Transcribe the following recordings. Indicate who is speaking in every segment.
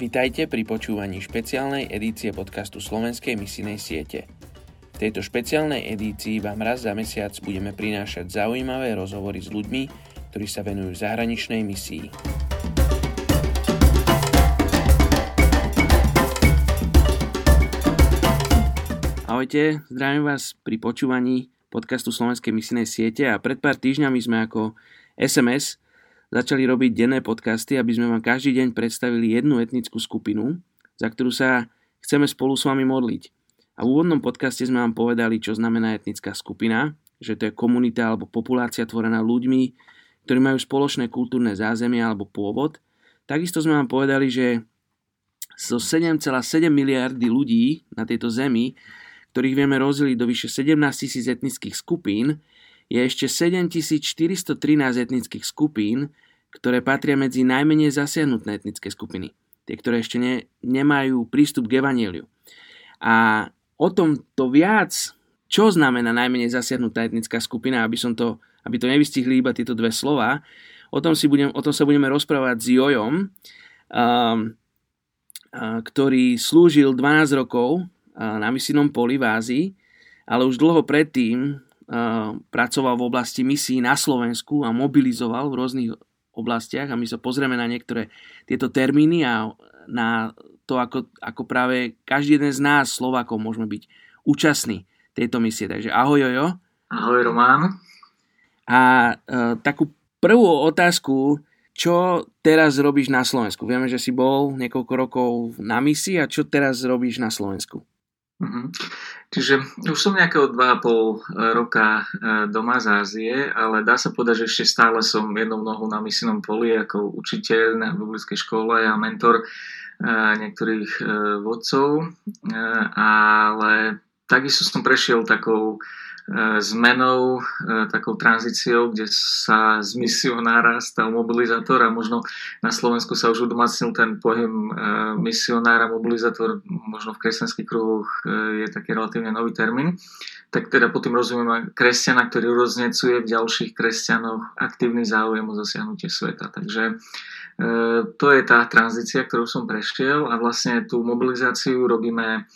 Speaker 1: Vitajte pri počúvaní špeciálnej edície podcastu Slovenskej misijnej siete. V tejto špeciálnej edícii vám raz za mesiac budeme prinášať zaujímavé rozhovory s ľuďmi, ktorí sa venujú zahraničnej misii. Ahojte, zdravím vás pri počúvaní podcastu Slovenskej misijnej siete a pred pár týždňami sme ako SMS začali robiť denné podcasty, aby sme vám každý deň predstavili jednu etnickú skupinu, za ktorú sa chceme spolu s vami modliť. A v úvodnom podcaste sme vám povedali, čo znamená etnická skupina, že to je komunita alebo populácia tvorená ľuďmi, ktorí majú spoločné kultúrne zázemie alebo pôvod. Takisto sme vám povedali, že zo 7,7 miliardy ľudí na tejto zemi, ktorých vieme rozdeliť do vyše 17 tisíc etnických skupín, je ešte 7413 etnických skupín, ktoré patria medzi najmenej zasiahnuté etnické skupiny. Tie, ktoré ešte ne, nemajú prístup k evaníliu. A o tom to viac, čo znamená najmenej zasiahnutá etnická skupina, aby, som to, aby to nevystihli iba tieto dve slova, o tom, si budem, o tom sa budeme rozprávať s Jojom, um, ktorý slúžil 12 rokov na misijnom poli v Ázii, ale už dlho predtým pracoval v oblasti misií na Slovensku a mobilizoval v rôznych oblastiach a my sa pozrieme na niektoré tieto termíny a na to, ako, ako práve každý jeden z nás, Slovákov, môžeme byť účastní tejto misie. Takže ahoj Jojo.
Speaker 2: Ahoj Román.
Speaker 1: A e, takú prvú otázku, čo teraz robíš na Slovensku? Vieme, že si bol niekoľko rokov na misii a čo teraz robíš na Slovensku?
Speaker 2: Mm-hmm. Čiže už som nejakého 2,5 e, roka e, doma z Ázie, ale dá sa povedať, že ešte stále som jednou nohou na misijnom poli ako učiteľ na biblickej škole a mentor e, niektorých vodcov, ale takisto som prešiel takou zmenou, takou tranzíciou, kde sa z misionára stal mobilizátor a možno na Slovensku sa už udomacnil ten pojem misionár a mobilizátor, možno v kresťanských kruhoch je taký relatívne nový termín. Tak teda potom rozumiem kresťana, ktorý roznecuje v ďalších kresťanoch aktívny záujem o zasiahnutie sveta. Takže to je tá tranzícia, ktorú som prešiel a vlastne tú mobilizáciu robíme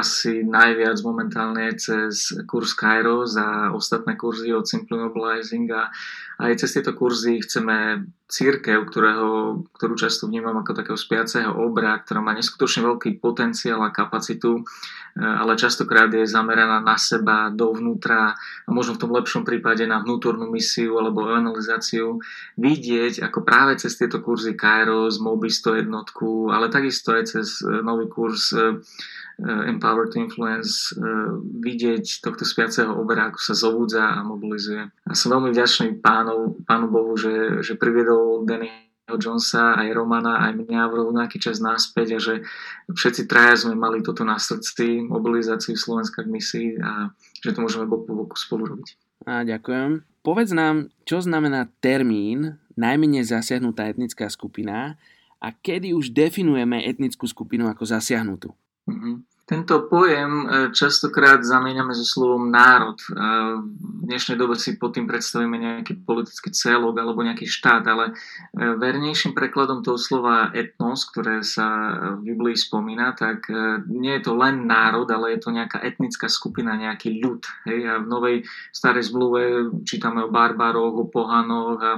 Speaker 2: asi najviac momentálne cez kurz Kairos a ostatné kurzy od Simple Mobilizing a aj cez tieto kurzy chceme církev, ktorého, ktorú často vnímam ako takého spiaceho obra, ktorá má neskutočne veľký potenciál a kapacitu, e, ale častokrát je zameraná na seba, dovnútra a možno v tom lepšom prípade na vnútornú misiu alebo evangelizáciu, vidieť ako práve cez tieto kurzy Kairos, Mobi 101, ale takisto aj cez e, nový kurz Eh, Empower to Influence eh, vidieť tohto spiaceho obera, ako sa zobudza a mobilizuje. A som veľmi vďačný pánov, pánu Bohu, že, že priviedol Dannyho Jonesa, aj Romana, aj mňa v rovnaký čas náspäť a že všetci traja sme mali toto na srdci, mobilizáciu Slovenska k misii a že to môžeme bok po boku spolu robiť.
Speaker 1: A ďakujem. Povedz nám, čo znamená termín najmenej zasiahnutá etnická skupina a kedy už definujeme etnickú skupinu ako zasiahnutú?
Speaker 2: Mm-hmm. Tento pojem e, častokrát zamieňame so slovom národ. E, v dnešnej dobe si pod tým predstavíme nejaký politický celok alebo nejaký štát, ale e, vernejším prekladom toho slova etnos, ktoré sa v Biblii spomína, tak nie je to len národ, ale je to nejaká etnická skupina, nejaký ľud. Hej? A v novej starej zmluve čítame o barbaroch, o pohanoch a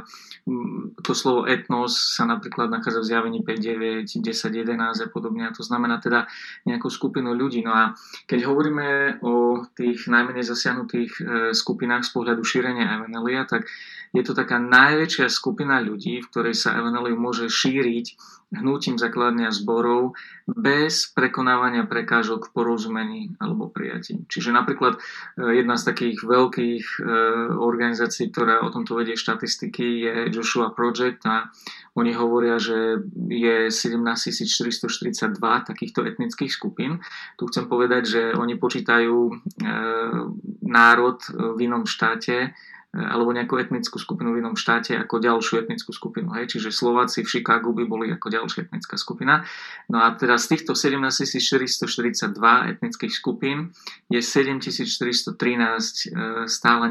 Speaker 2: to slovo etnos sa napríklad nachádza v zjavení 5, 9, 10, 11 a podobne. A to znamená teda nejakú skupinu ľudí. No a keď hovoríme o tých najmenej zasiahnutých e, skupinách z pohľadu šírenia Evangelia, tak je to taká najväčšia skupina ľudí, v ktorej sa Evangelium môže šíriť hnutím zakladania zborov bez prekonávania prekážok v porozumení alebo prijatí. Čiže napríklad e, jedna z takých veľkých e, organizácií, ktorá o tomto vedie štatistiky, je Joshua Project a oni hovoria, že je 17 442 takýchto etnických skupín. Tu chcem povedať, že oni počítajú e, národ v inom štáte alebo nejakú etnickú skupinu v inom štáte ako ďalšiu etnickú skupinu. Hej? Čiže Slováci v Chicagu by boli ako ďalšia etnická skupina. No a teda z týchto 17 442 etnických skupín je 7413 e, stále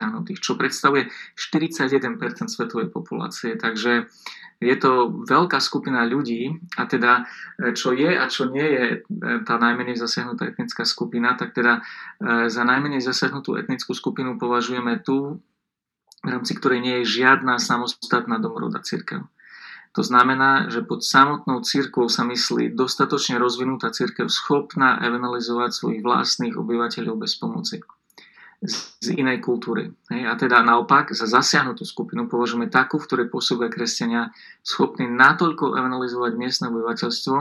Speaker 2: nezasiahnutých nezasiahnutých, čo predstavuje 41% svetovej populácie. Takže je to veľká skupina ľudí a teda e, čo je a čo nie je e, tá najmenej zasiahnutá etnická skupina, tak teda e, za najmenej zasiahnutú etnickú skupinu považujeme tú, v rámci ktorej nie je žiadna samostatná domorodá církev. To znamená, že pod samotnou církvou sa myslí dostatočne rozvinutá církev schopná evangelizovať svojich vlastných obyvateľov bez pomoci z inej kultúry. Hej? A teda naopak, za zasiahnutú skupinu považujeme takú, v ktorej pôsobia kresťania schopní natoľko evangelizovať miestne obyvateľstvo,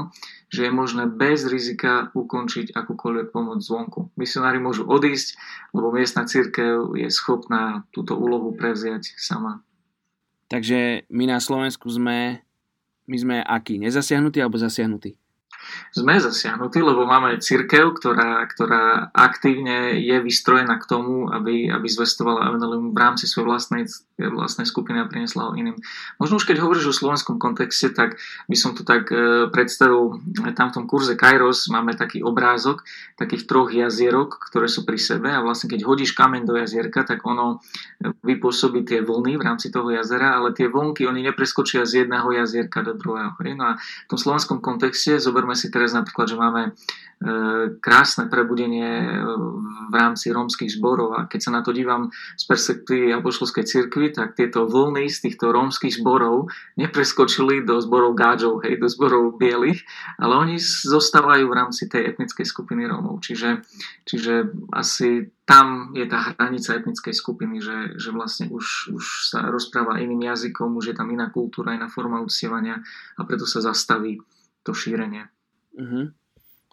Speaker 2: že je možné bez rizika ukončiť akúkoľvek pomoc zvonku. Misionári môžu odísť, lebo miestna církev je schopná túto úlohu prevziať sama.
Speaker 1: Takže my na Slovensku sme, my sme akí? Nezasiahnutí alebo zasiahnutí?
Speaker 2: Sme zasiahnutí, lebo máme církev, ktorá, ktorá aktívne je vystrojená k tomu, aby, aby zvestovala Evangelium v rámci svojej vlastnej, vlastnej skupiny a priniesla ho iným. Možno už keď hovoríš o slovenskom kontexte, tak by som to tak e, predstavil, tam v tom kurze Kairos máme taký obrázok takých troch jazierok, ktoré sú pri sebe a vlastne keď hodíš kameň do jazierka, tak ono vypôsobí tie vlny v rámci toho jazera, ale tie vlnky oni nepreskočia z jedného jazierka do druhého. No a v tom slovenskom kontexte zoberme si teraz napríklad, že máme e, krásne prebudenie e, v rámci rómskych zborov a keď sa na to dívam z perspektívy Apoštolskej cirkvi, tak tieto vlny z týchto rómskych zborov nepreskočili do zborov gáčov, hej, do zborov bielých, ale oni zostávajú v rámci tej etnickej skupiny Rómov. Čiže, čiže asi tam je tá hranica etnickej skupiny, že, že vlastne už, už sa rozpráva iným jazykom, už je tam iná kultúra, iná forma uctievania a preto sa zastaví to šírenie.
Speaker 1: Uh-huh.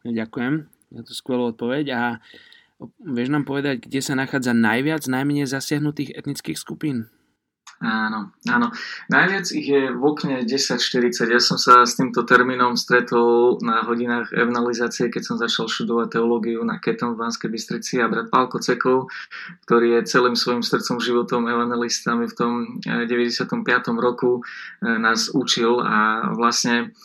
Speaker 1: Ďakujem za tú skvelú odpoveď a vieš nám povedať, kde sa nachádza najviac, najmenej zasiahnutých etnických skupín?
Speaker 2: Áno, áno. Najviac ich je v okne 10.40. Ja som sa s týmto termínom stretol na hodinách evangelizácie, keď som začal študovať teológiu na Ketom v Banskej Bystrici a brat Pálko Cekov, ktorý je celým svojim srdcom životom evangelistami v tom 95. Eh, roku eh, nás učil a vlastne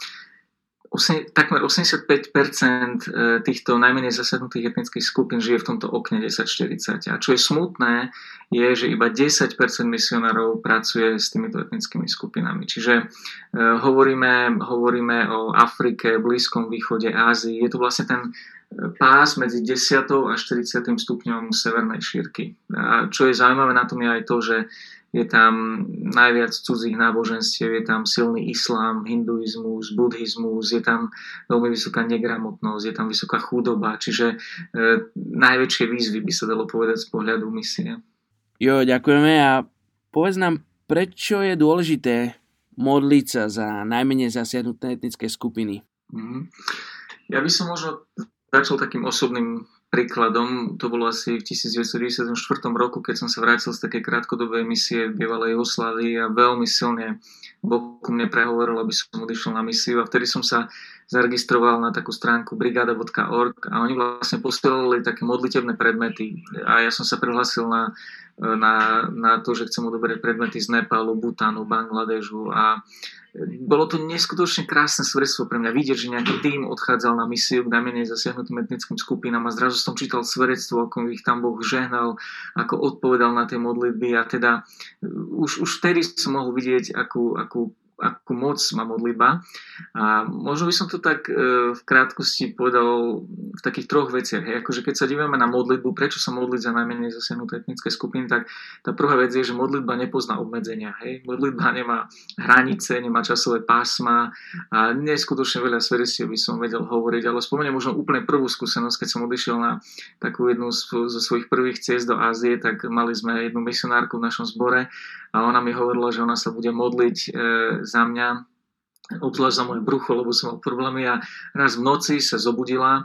Speaker 2: takmer 85% e, týchto najmenej zasadnutých etnických skupín žije v tomto okne 1040. A čo je smutné, je, že iba 10% misionárov pracuje s týmito etnickými skupinami. Čiže e, hovoríme, hovoríme o Afrike, Blízkom východe, Ázii. Je to vlastne ten pás medzi 10. a 40. stupňom severnej šírky. A čo je zaujímavé na tom je aj to, že je tam najviac cudzích náboženstiev, je tam silný islám, hinduizmus, buddhizmus, je tam veľmi vysoká negramotnosť, je tam vysoká chudoba, čiže e, najväčšie výzvy by sa dalo povedať z pohľadu misie.
Speaker 1: Jo, ďakujeme a povedz nám, prečo je dôležité modliť sa za najmenej zasiahnuté etnické skupiny? Mm-hmm.
Speaker 2: Ja by som možno začal takým osobným príkladom, to bolo asi v 1994 roku, keď som sa vrátil z takej krátkodobej misie v bývalej Jugoslávii a veľmi silne Boh ku mne prehovoril, aby som odišiel na misiu. A vtedy som sa zaregistroval na takú stránku brigada.org a oni vlastne posielali také modlitebné predmety. A ja som sa prihlásil na, na, na to, že chcem odoberať predmety z Nepálu, Butanu, Bangladežu a bolo to neskutočne krásne svedectvo pre mňa. Vidieť, že nejaký tým odchádzal na misiu k najmenej zasiahnutým etnickým skupinám a zrazu som čítal svedectvo, ako ich tam Boh žehnal, ako odpovedal na tie modlitby a teda už, už vtedy som mohol vidieť, akú, akú akú moc má modlitba. A možno by som to tak e, v krátkosti povedal v takých troch veciach. Hej. Akože keď sa dívame na modlitbu, prečo sa modliť za najmenej zasiahnuté etnické skupiny, tak tá prvá vec je, že modlitba nepozná obmedzenia. Hej. Modlitba nemá hranice, nemá časové pásma a neskutočne veľa svedectiev by som vedel hovoriť, ale spomeniem možno úplne prvú skúsenosť, keď som odišiel na takú jednu zo svojich prvých ciest do Ázie, tak mali sme jednu misionárku v našom zbore a ona mi hovorila, že ona sa bude modliť e, za mňa, obzvlášť za moje brucho, lebo som mal problémy a raz v noci sa zobudila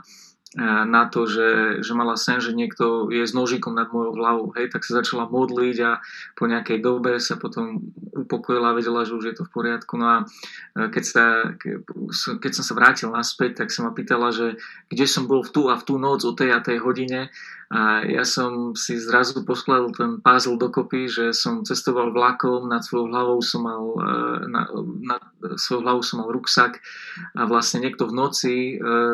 Speaker 2: E, na to, že, že mala sen, že niekto je s nožikom nad mojou hlavou, hej, tak sa začala modliť a po nejakej dobe sa potom upokojila vedela, že už je to v poriadku. No a e, keď, sa, keď som sa vrátil naspäť, tak sa ma pýtala, že kde som bol v tú a v tú noc o tej a tej hodine a ja som si zrazu poskladal ten puzzle dokopy, že som cestoval vlakom, nad svojou hlavou som mal, e, na, nad svojou hlavou som mal ruksak a vlastne niekto v noci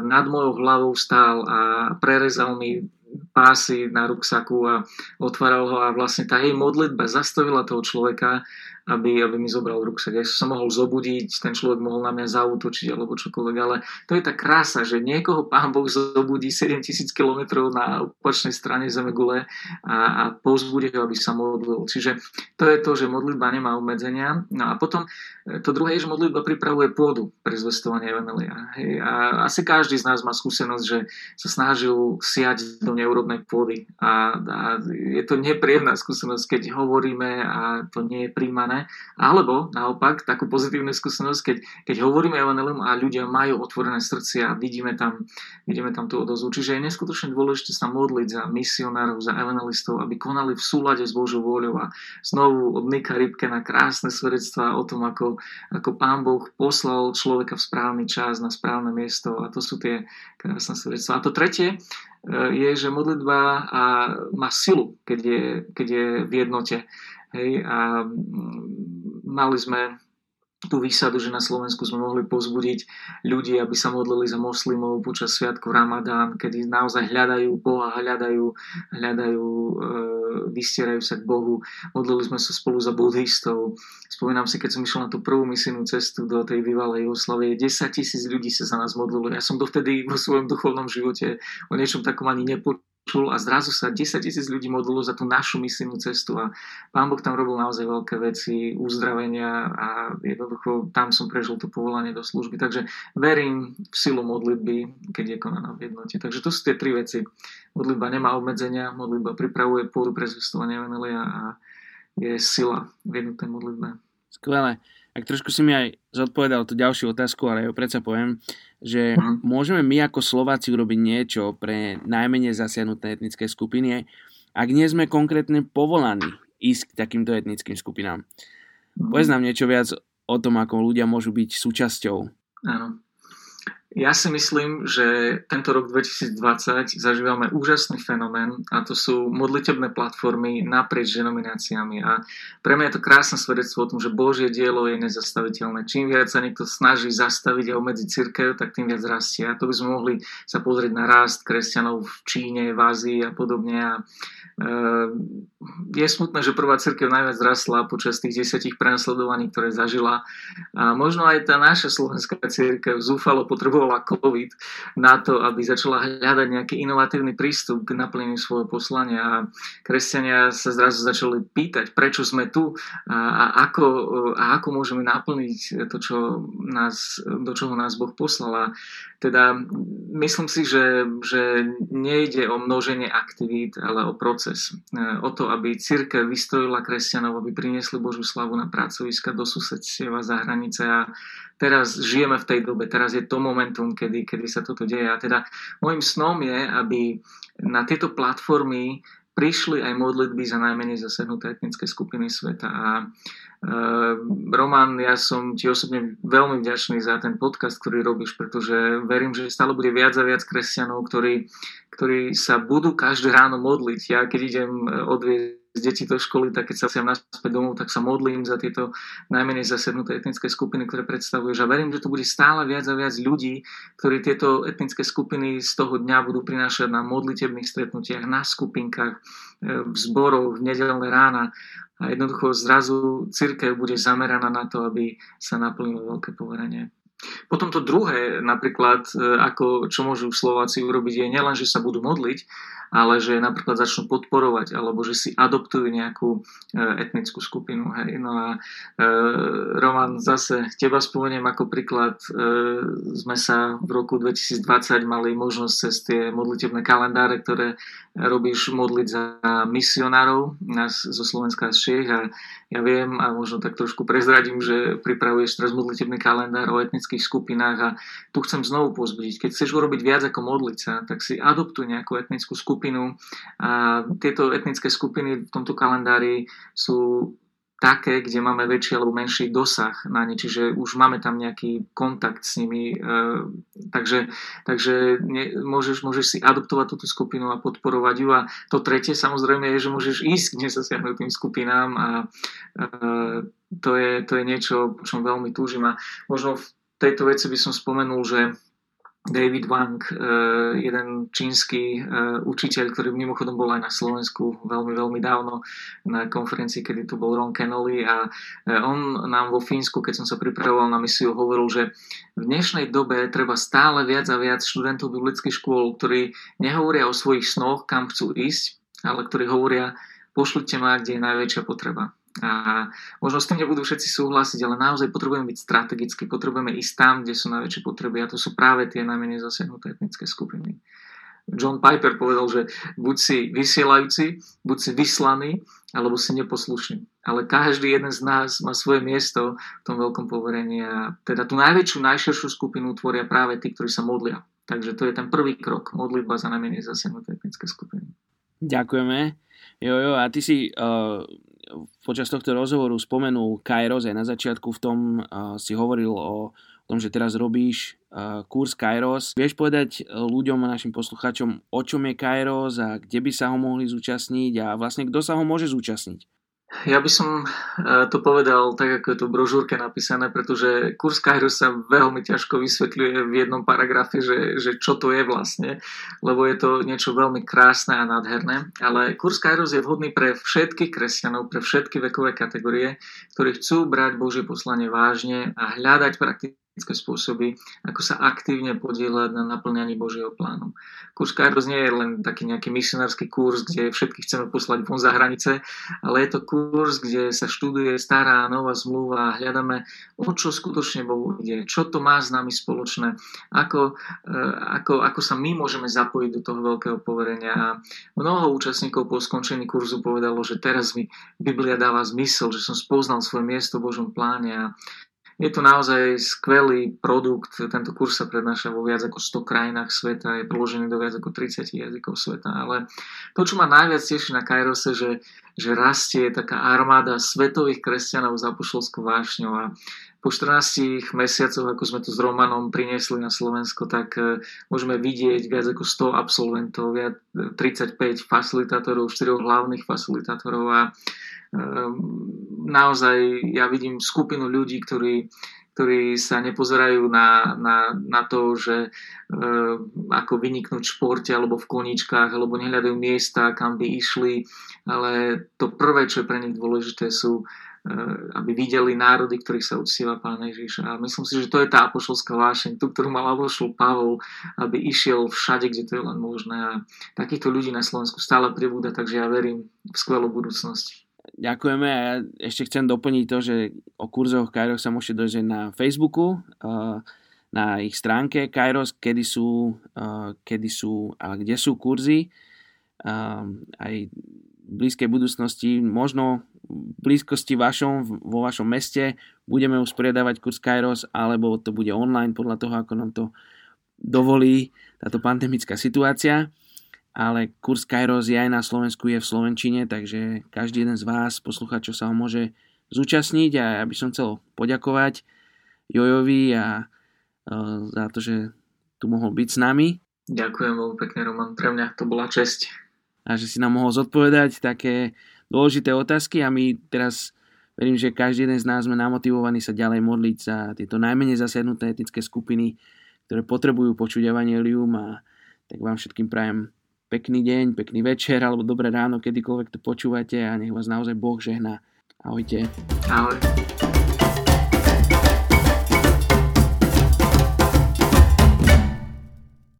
Speaker 2: nad mojou hlavou stál a prerezal mi pásy na ruksaku a otváral ho a vlastne tá jej modlitba zastavila toho človeka aby, aby mi zobral ruksak. Ja som sa mohol zobudiť, ten človek mohol na mňa zautočiť alebo čokoľvek, ale to je tá krása, že niekoho pán Boh zobudí 7000 km na opačnej strane Zemegule a, a povzbudí ho, aby sa modlil. Čiže to je to, že modlitba nemá obmedzenia. No a potom e, to druhé je, že modlitba pripravuje pôdu pre zvestovanie Evangelia. A asi každý z nás má skúsenosť, že sa snažil siať do neúrodnej pôdy a, a je to nepríjemná skúsenosť, keď hovoríme a to nie je príjmané otvorené, alebo naopak takú pozitívnu skúsenosť, keď, keď hovoríme evanelium a ľudia majú otvorené srdcia a vidíme tam, vidíme tam tú odozvu. Čiže je neskutočne dôležité sa modliť za misionárov, za evangelistov, aby konali v súlade s Božou vôľou a znovu od Nika Rybke na krásne svedectvá o tom, ako, ako Pán Boh poslal človeka v správny čas na správne miesto a to sú tie krásne svedectvá. A to tretie, e, je, že modlitba má silu, keď je, keď je v jednote. Hej, a mm, mali sme tú výsadu, že na Slovensku sme mohli pozbudiť ľudí, aby sa modlili za moslimov počas sviatku Ramadán, kedy naozaj hľadajú Boha, hľadajú, hľadajú e, vystierajú sa k Bohu. Modlili sme sa spolu za buddhistov. Spomínam si, keď som išiel na tú prvú misijnú cestu do tej vyvalej Jugoslavie, 10 tisíc ľudí sa za nás modlilo. Ja som dovtedy vo svojom duchovnom živote o niečom takom ani nepočul počul a zrazu sa 10 tisíc ľudí modlilo za tú našu misijnú cestu a Pán Boh tam robil naozaj veľké veci, uzdravenia a jednoducho tam som prežil to povolanie do služby. Takže verím v silu modlitby, keď je konaná v jednote. Takže to sú tie tri veci. Modlitba nemá obmedzenia, modlitba pripravuje pôdu pre zvestovanie Evangelia a je sila v jednotnej modlitbe.
Speaker 1: Skvelé. Ak trošku si mi aj zodpovedal tú ďalšiu otázku, ale ja predsa poviem, že uh-huh. môžeme my ako Slováci urobiť niečo pre najmenej zasiahnuté etnické skupiny, ak nie sme konkrétne povolaní ísť k takýmto etnickým skupinám. Uh-huh. Povedz nám niečo viac o tom, ako ľudia môžu byť súčasťou.
Speaker 2: Áno. Ja si myslím, že tento rok 2020 zažívame úžasný fenomén a to sú modlitebné platformy naprieč denomináciami a pre mňa je to krásne svedectvo o tom, že Božie dielo je nezastaviteľné. Čím viac sa niekto snaží zastaviť a obmedziť církev, tak tým viac rastie. A to by sme mohli sa pozrieť na rast kresťanov v Číne, v Ázii a podobne a Ehm, je smutné, že prvá církev najviac rastla počas tých desiatich prenasledovaní, ktoré zažila. A možno aj tá naša slovenská církev zúfalo potrebovala COVID na to, aby začala hľadať nejaký inovatívny prístup k naplneniu svojho poslania. A kresťania sa zrazu začali pýtať, prečo sme tu a, a, ako, a ako môžeme naplniť to, čo nás, do čoho nás Boh poslal. Teda myslím si, že, že nejde o množenie aktivít, ale o proces. E, o to, aby církev vystrojila kresťanov, aby priniesli Božú slavu na pracoviska do susedstiev a za hranice a teraz žijeme v tej dobe, teraz je to momentum, kedy, kedy sa toto deje. A teda môjim snom je, aby na tieto platformy prišli aj modlitby za najmenej zasadnuté etnické skupiny sveta. A e, Roman, ja som ti osobne veľmi vďačný za ten podcast, ktorý robíš, pretože verím, že stále bude viac a viac kresťanov, ktorí, ktorí sa budú každé ráno modliť. Ja keď idem e, odviezť deti do školy, tak keď sa sem naspäť domov, tak sa modlím za tieto najmenej zasednuté etnické skupiny, ktoré predstavuješ. A verím, že tu bude stále viac a viac ľudí, ktorí tieto etnické skupiny z toho dňa budú prinášať na modlitebných stretnutiach, na skupinkách, e, v zboroch, v nedelné rána. A jednoducho zrazu církev bude zameraná na to, aby sa naplnilo veľké poverenie. Potom to druhé, napríklad, e, ako čo môžu Slováci urobiť, je nielen, že sa budú modliť, ale že napríklad začnú podporovať alebo že si adoptujú nejakú e, etnickú skupinu. Hej. No a e, Roman, zase teba spomeniem ako príklad. E, sme sa v roku 2020 mali možnosť cez tie modlitebné kalendáre, ktoré robíš modliť za misionárov nás zo Slovenska z Čech a ja viem a možno tak trošku prezradím, že pripravuješ teraz modlitebný kalendár o etnických skupinách a tu chcem znovu pozbudiť. Keď chceš urobiť viac ako modliť sa, tak si adoptuj nejakú etnickú skupinu a tieto etnické skupiny v tomto kalendári sú také, kde máme väčší alebo menší dosah na ne, čiže už máme tam nejaký kontakt s nimi, e, takže, takže ne, môžeš, môžeš si adoptovať túto skupinu a podporovať ju. A to tretie samozrejme je, že môžeš ísť k nezasiahnutým skupinám a e, to, je, to je niečo, po čom veľmi túžim. A možno v tejto veci by som spomenul, že David Wang, e, jeden čínsky e, učiteľ, ktorý mimochodom bol aj na Slovensku veľmi, veľmi dávno na konferencii, kedy tu bol Ron Kennelly a e, on nám vo Fínsku, keď som sa pripravoval na misiu, hovoril, že v dnešnej dobe treba stále viac a viac študentov biblických škôl, ktorí nehovoria o svojich snoch, kam chcú ísť, ale ktorí hovoria, pošlite ma, kde je najväčšia potreba. A možno s tým nebudú všetci súhlasiť, ale naozaj potrebujeme byť strategicky, potrebujeme ísť tam, kde sú najväčšie potreby a to sú práve tie najmenej zasiahnuté etnické skupiny. John Piper povedal, že buď si vysielajúci, buď si vyslaný, alebo si neposlušný. Ale každý jeden z nás má svoje miesto v tom veľkom poverení a teda tú najväčšiu, najširšiu skupinu tvoria práve tí, ktorí sa modlia. Takže to je ten prvý krok, modlitba za najmenej zasiahnuté etnické skupiny.
Speaker 1: Ďakujeme. Jo, jo, a ty si uh, počas tohto rozhovoru spomenul Kairos aj na začiatku v tom uh, si hovoril o, tom, že teraz robíš uh, kurz Kairos. Vieš povedať ľuďom a našim poslucháčom, o čom je Kairos a kde by sa ho mohli zúčastniť a vlastne kto sa ho môže zúčastniť?
Speaker 2: Ja by som e, to povedal tak, ako je to v brožúrke napísané, pretože kurz Kairos sa veľmi ťažko vysvetľuje v jednom paragrafe, že, že čo to je vlastne, lebo je to niečo veľmi krásne a nádherné. Ale kurz Kairos je vhodný pre všetkých kresťanov, pre všetky vekové kategórie, ktorí chcú brať Božie poslanie vážne a hľadať prakticky spôsoby, ako sa aktívne podielať na naplňaní Božieho plánu. Kurs Kairos nie je len taký nejaký misionársky kurz, kde všetky chceme poslať von za hranice, ale je to kurz, kde sa študuje stará nová zmluva a hľadáme, o čo skutočne Bohu ide, čo to má s nami spoločné, ako, e, ako, ako sa my môžeme zapojiť do toho veľkého poverenia. A mnoho účastníkov po skončení kurzu povedalo, že teraz mi Biblia dáva zmysel, že som spoznal svoje miesto v Božom pláne a je to naozaj skvelý produkt. Tento kurz sa prednáša vo viac ako 100 krajinách sveta, je preložený do viac ako 30 jazykov sveta. Ale to, čo ma najviac teší na Kairose, že, že rastie taká armáda svetových kresťanov za apoštolskou vášňou a po 14 mesiacoch, ako sme to s Romanom priniesli na Slovensko, tak e, môžeme vidieť viac ako 100 absolventov, 35 facilitátorov, 4 hlavných facilitátorov a naozaj ja vidím skupinu ľudí, ktorí, ktorí sa nepozerajú na, na, na to, že e, ako vyniknúť v športe alebo v koničkách, alebo nehľadajú miesta, kam by išli, ale to prvé, čo je pre nich dôležité, sú e, aby videli národy, ktorých sa uctieva Pán Ježiš. A myslím si, že to je tá apoštolská vášeň, tú, ktorú mal apoštol Pavol, aby išiel všade, kde to je len možné. A takýchto ľudí na Slovensku stále pribúda, takže ja verím v skvelú budúcnosť.
Speaker 1: Ďakujeme a ja ešte chcem doplniť to, že o kurzoch Kairos sa môžete dozrieť na Facebooku, na ich stránke Kairos, kedy sú, kedy sú a kde sú kurzy. Aj v blízkej budúcnosti, možno v blízkosti vašom, vo vašom meste budeme usporiadavať kurz Kairos, alebo to bude online podľa toho, ako nám to dovolí táto pandemická situácia ale kurz Kairos je aj na Slovensku, je v Slovenčine, takže každý jeden z vás, poslucháčov, sa ho môže zúčastniť a ja by som chcel poďakovať Jojovi a uh, za to, že tu mohol byť s nami.
Speaker 2: Ďakujem veľmi pekne, Roman. Pre mňa to bola česť.
Speaker 1: A že si nám mohol zodpovedať také dôležité otázky a my teraz verím, že každý jeden z nás sme namotivovaní sa ďalej modliť za tieto najmenej zasiahnuté etické skupiny, ktoré potrebujú počuť evanelium a tak vám všetkým prajem pekný deň, pekný večer alebo dobré ráno, kedykoľvek to počúvate a nech vás naozaj Boh žehná. Ahojte.
Speaker 2: Ahoj.